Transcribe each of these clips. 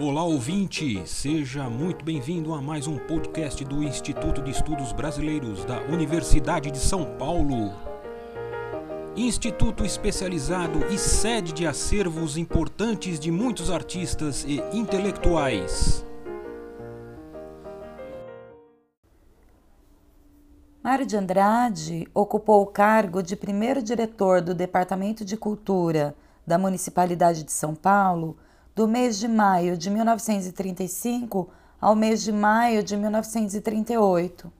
Olá ouvinte, seja muito bem-vindo a mais um podcast do Instituto de Estudos Brasileiros da Universidade de São Paulo. Instituto especializado e sede de acervos importantes de muitos artistas e intelectuais. Mário de Andrade ocupou o cargo de primeiro diretor do Departamento de Cultura da Municipalidade de São Paulo do mês de maio de 1935 ao mês de maio de 1938.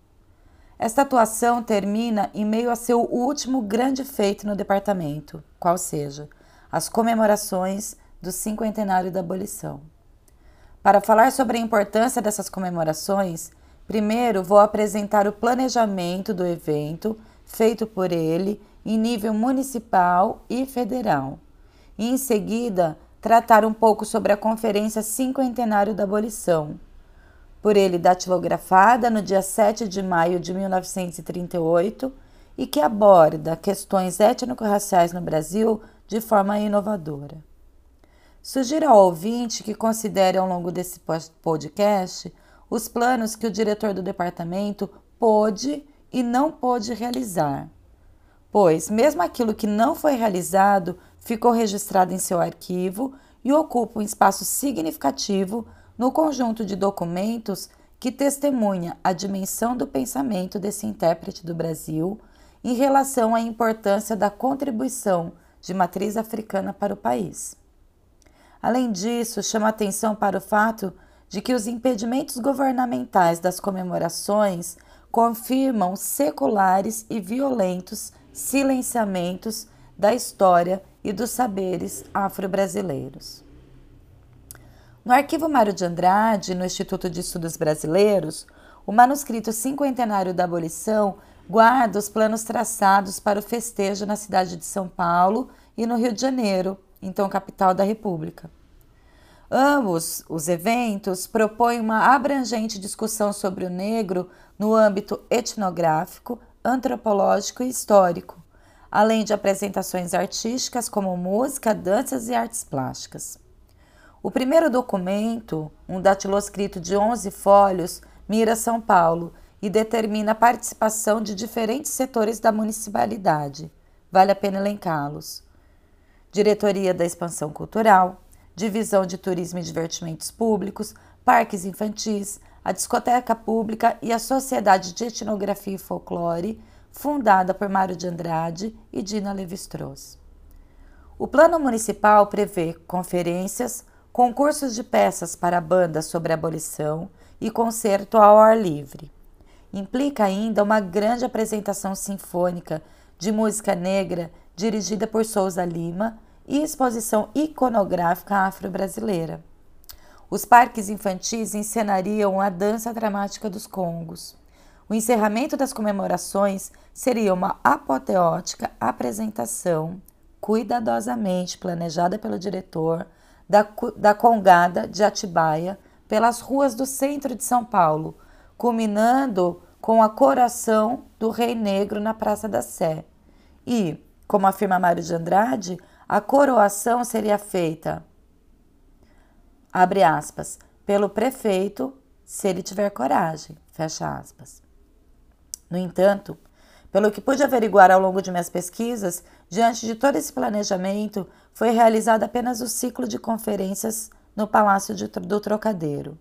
Esta atuação termina em meio a seu último grande feito no departamento, qual seja, as comemorações do cinquentenário da abolição. Para falar sobre a importância dessas comemorações, primeiro vou apresentar o planejamento do evento feito por ele em nível municipal e federal. E em seguida, tratar um pouco sobre a Conferência Cinquentenário da Abolição, por ele datilografada no dia 7 de maio de 1938 e que aborda questões étnico-raciais no Brasil de forma inovadora. Sugiro ao ouvinte que considere ao longo desse podcast os planos que o diretor do departamento pôde e não pôde realizar, pois, mesmo aquilo que não foi realizado ficou registrado em seu arquivo e ocupa um espaço significativo no conjunto de documentos que testemunha a dimensão do pensamento desse intérprete do Brasil em relação à importância da contribuição de matriz africana para o país. Além disso, chama atenção para o fato de que os impedimentos governamentais das comemorações confirmam seculares e violentos silenciamentos da história e dos saberes afro-brasileiros. No arquivo Mário de Andrade, no Instituto de Estudos Brasileiros, o manuscrito cinquentenário da abolição guarda os planos traçados para o festejo na cidade de São Paulo e no Rio de Janeiro, então capital da República. Ambos os eventos propõem uma abrangente discussão sobre o negro no âmbito etnográfico, antropológico e histórico, além de apresentações artísticas como música, danças e artes plásticas. O primeiro documento, um datiloscrito de 11 folhos, mira São Paulo e determina a participação de diferentes setores da municipalidade. Vale a pena elencá-los. Diretoria da Expansão Cultural, Divisão de Turismo e Divertimentos Públicos, Parques Infantis, a Discoteca Pública e a Sociedade de Etnografia e Folclore, fundada por Mário de Andrade e Dina Levi-Strauss. O plano municipal prevê conferências, concursos de peças para bandas sobre abolição e concerto ao ar livre. Implica ainda uma grande apresentação sinfônica de música negra dirigida por Souza Lima e exposição iconográfica afro-brasileira. Os parques infantis encenariam a dança dramática dos Congos. O encerramento das comemorações seria uma apoteótica apresentação cuidadosamente planejada pelo diretor da, da Congada de Atibaia pelas ruas do centro de São Paulo, culminando com a coração do Rei Negro na Praça da Sé. E, como afirma Mário de Andrade, a coroação seria feita, abre aspas, pelo prefeito, se ele tiver coragem, fecha aspas. No entanto, pelo que pude averiguar ao longo de minhas pesquisas, diante de todo esse planejamento, foi realizado apenas o ciclo de conferências no Palácio de, do Trocadeiro.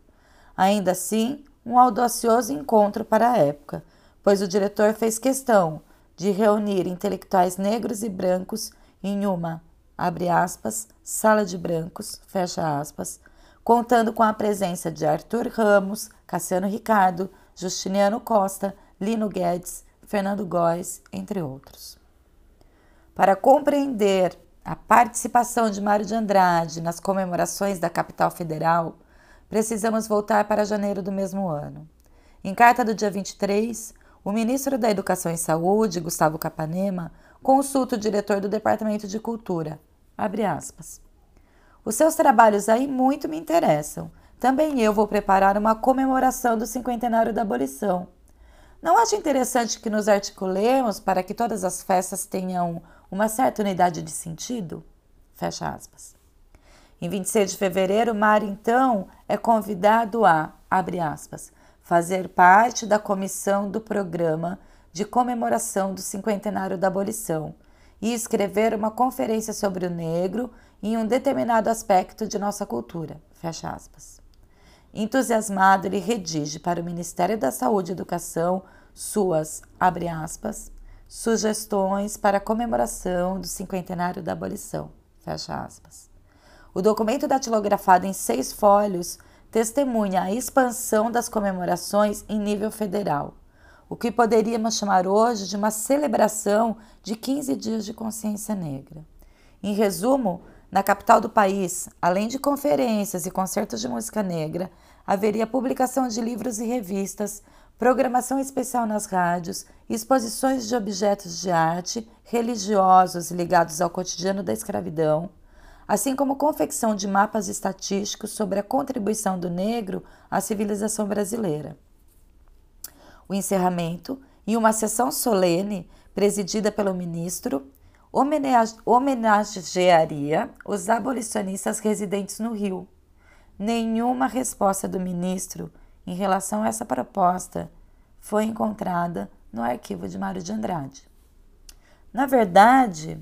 Ainda assim, um audacioso encontro para a época, pois o diretor fez questão de reunir intelectuais negros e brancos em uma, abre aspas, sala de brancos, fecha aspas, contando com a presença de Arthur Ramos, Cassiano Ricardo, Justiniano Costa, Lino Guedes, Fernando Góes, entre outros. Para compreender a participação de Mário de Andrade nas comemorações da capital federal, precisamos voltar para janeiro do mesmo ano. Em carta do dia 23, o ministro da Educação e Saúde, Gustavo Capanema, consulta o diretor do Departamento de Cultura. Abre aspas. Os seus trabalhos aí muito me interessam. Também eu vou preparar uma comemoração do cinquentenário da abolição. Não acha interessante que nos articulemos para que todas as festas tenham uma certa unidade de sentido? Fecha aspas. Em 26 de fevereiro, Mário então é convidado a, abre aspas, fazer parte da comissão do programa de comemoração do cinquentenário da abolição e escrever uma conferência sobre o negro em um determinado aspecto de nossa cultura. Fecha aspas. Entusiasmado, ele redige para o Ministério da Saúde e Educação suas, abre aspas, sugestões para a comemoração do cinquentenário da abolição. Fecha aspas. O documento datilografado em seis folhos testemunha a expansão das comemorações em nível federal, o que poderíamos chamar hoje de uma celebração de 15 dias de consciência negra. Em resumo, na capital do país, além de conferências e concertos de música negra, haveria publicação de livros e revistas, programação especial nas rádios, exposições de objetos de arte religiosos ligados ao cotidiano da escravidão, assim como confecção de mapas estatísticos sobre a contribuição do negro à civilização brasileira. O encerramento e uma sessão solene presidida pelo ministro homenagearia os abolicionistas residentes no Rio. Nenhuma resposta do ministro em relação a essa proposta foi encontrada no arquivo de Mário de Andrade. Na verdade,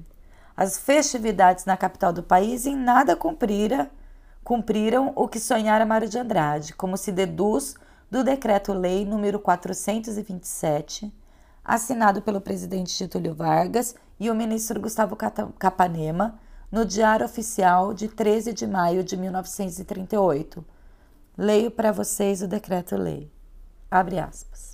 as festividades na capital do país em nada cumprira, cumpriram o que sonhara Mário de Andrade, como se deduz do Decreto-Lei número 427, assinado pelo presidente Getúlio Vargas e o ministro Gustavo Capanema, no Diário Oficial de 13 de maio de 1938. Leio para vocês o decreto-lei. Abre aspas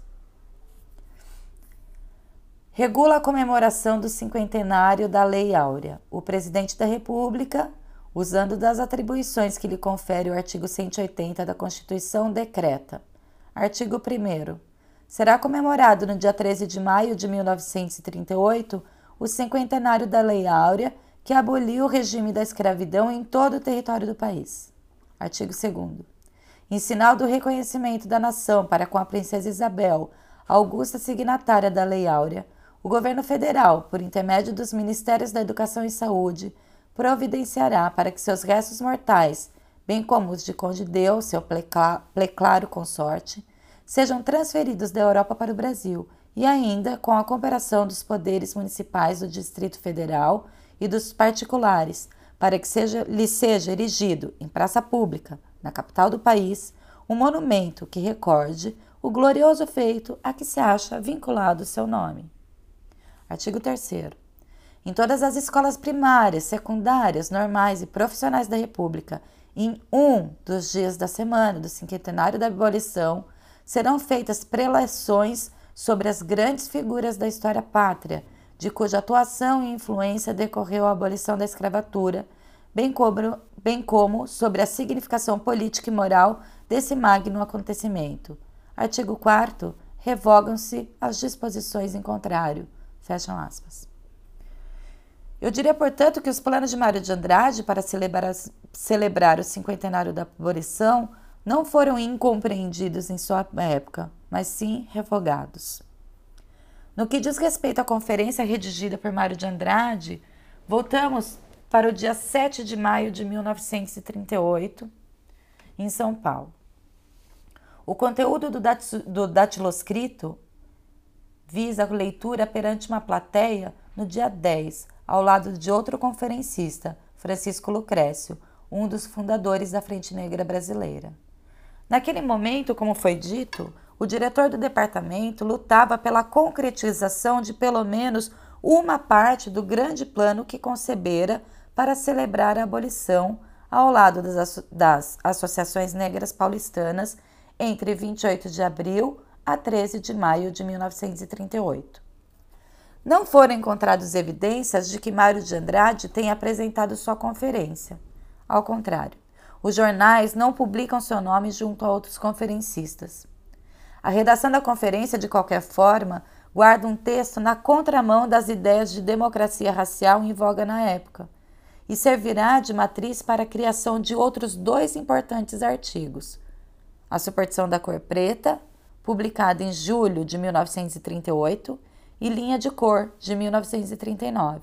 regula a comemoração do cinquentenário da Lei Áurea. O presidente da República, usando das atribuições que lhe confere o artigo 180 da Constituição, decreta. Artigo 1. Será comemorado no dia 13 de maio de 1938 o cinquentenário da Lei Áurea, que aboliu o regime da escravidão em todo o território do país. Artigo 2. Em sinal do reconhecimento da nação para com a princesa Isabel, augusta signatária da Lei Áurea, o governo federal, por intermédio dos Ministérios da Educação e Saúde, providenciará para que seus restos mortais, bem como os de Conde Deus, seu pleclaro consorte, sejam transferidos da Europa para o Brasil e ainda com a cooperação dos poderes municipais do Distrito Federal e dos particulares, para que seja, lhe seja erigido em praça pública, na capital do país, um monumento que recorde o glorioso feito a que se acha vinculado seu nome. Artigo 3. Em todas as escolas primárias, secundárias, normais e profissionais da República, em um dos dias da semana do cinquentenário da abolição, serão feitas preleções sobre as grandes figuras da história pátria, de cuja atuação e influência decorreu a abolição da escravatura, bem como, bem como sobre a significação política e moral desse magno acontecimento. Artigo 4. Revogam-se as disposições em contrário. Fecham aspas. Eu diria, portanto, que os planos de Mário de Andrade para celebrar, celebrar o cinquentenário da abolição não foram incompreendidos em sua época, mas sim revogados. No que diz respeito à conferência redigida por Mário de Andrade, voltamos para o dia 7 de maio de 1938, em São Paulo. O conteúdo do, do datiloscrito visa a leitura perante uma plateia no dia 10, ao lado de outro conferencista, Francisco Lucrécio, um dos fundadores da Frente Negra Brasileira. Naquele momento, como foi dito, o diretor do departamento lutava pela concretização de pelo menos uma parte do grande plano que concebera para celebrar a abolição ao lado das, das associações negras paulistanas entre 28 de abril a 13 de maio de 1938. Não foram encontradas evidências de que Mário de Andrade tenha apresentado sua conferência. Ao contrário, os jornais não publicam seu nome junto a outros conferencistas. A redação da conferência, de qualquer forma, guarda um texto na contramão das ideias de democracia racial em voga na época e servirá de matriz para a criação de outros dois importantes artigos: A Superstição da Cor Preta publicada em julho de 1938, e Linha de Cor, de 1939.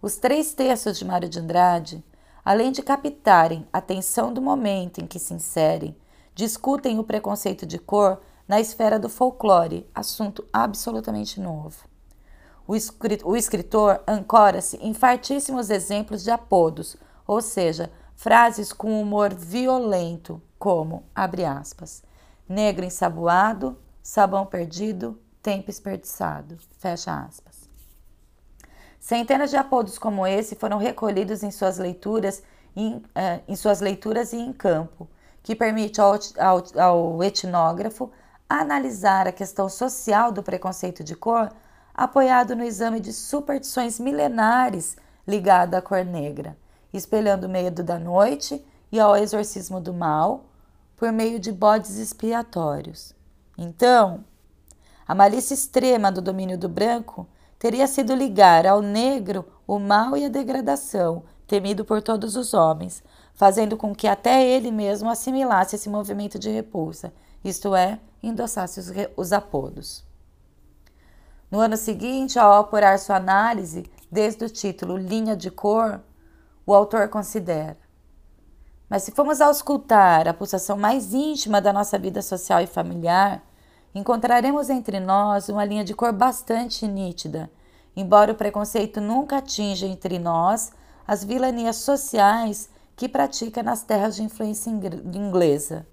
Os três textos de Mário de Andrade além de captarem a tensão do momento em que se inserem, discutem o preconceito de cor na esfera do folclore, assunto absolutamente novo. O escritor ancora-se em fartíssimos exemplos de apodos, ou seja, frases com humor violento, como, abre aspas, negro ensaboado, sabão perdido, tempo desperdiçado, fecha aspas. Centenas de apodos como esse foram recolhidos em suas leituras, em, eh, em suas leituras e em campo, que permite ao, ao, ao etnógrafo analisar a questão social do preconceito de cor, apoiado no exame de superstições milenares ligadas à cor negra espelhando o medo da noite e ao exorcismo do mal por meio de bodes expiatórios. Então, a malícia extrema do domínio do branco teria sido ligar ao negro o mal e a degradação, temido por todos os homens, fazendo com que até ele mesmo assimilasse esse movimento de repulsa, isto é, endossasse os, os apodos. No ano seguinte, ao apurar sua análise, desde o título Linha de Cor, o autor considera. Mas se formos auscultar a pulsação mais íntima da nossa vida social e familiar, encontraremos entre nós uma linha de cor bastante nítida, embora o preconceito nunca atinja entre nós as vilanias sociais que pratica nas terras de influência inglesa.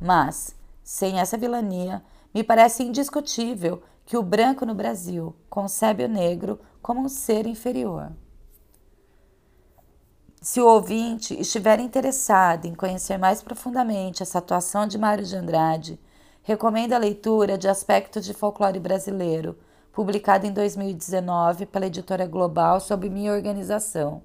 Mas, sem essa vilania, me parece indiscutível que o branco no Brasil concebe o negro como um ser inferior. Se o ouvinte estiver interessado em conhecer mais profundamente essa atuação de Mário de Andrade, recomendo a leitura de Aspectos de Folclore Brasileiro, publicado em 2019 pela editora Global sob minha organização.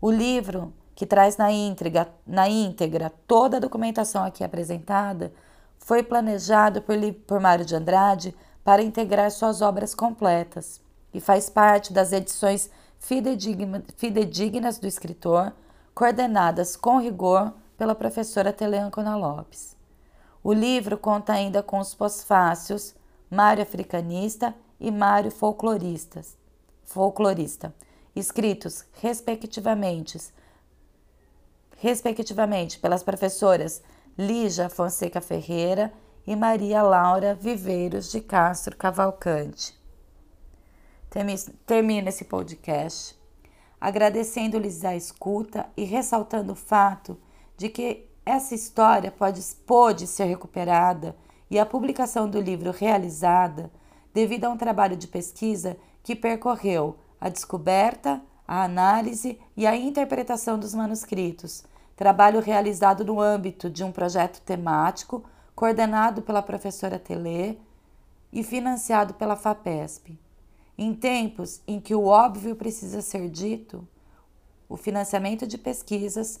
O livro, que traz na íntegra, na íntegra toda a documentação aqui apresentada, foi planejado por, por Mário de Andrade para integrar suas obras completas e faz parte das edições fidedignas do escritor, coordenadas com rigor pela professora Teleâncona Lopes. O livro conta ainda com os pós-fácios Mário Africanista e Mário Folcloristas, Folclorista, escritos respectivamente, respectivamente pelas professoras Lígia Fonseca Ferreira e Maria Laura Viveiros de Castro Cavalcante. Termino esse podcast agradecendo-lhes a escuta e ressaltando o fato de que essa história pode, pode ser recuperada e a publicação do livro realizada devido a um trabalho de pesquisa que percorreu a descoberta, a análise e a interpretação dos manuscritos, trabalho realizado no âmbito de um projeto temático coordenado pela professora Telê e financiado pela FAPESP. Em tempos em que o óbvio precisa ser dito, o financiamento de pesquisas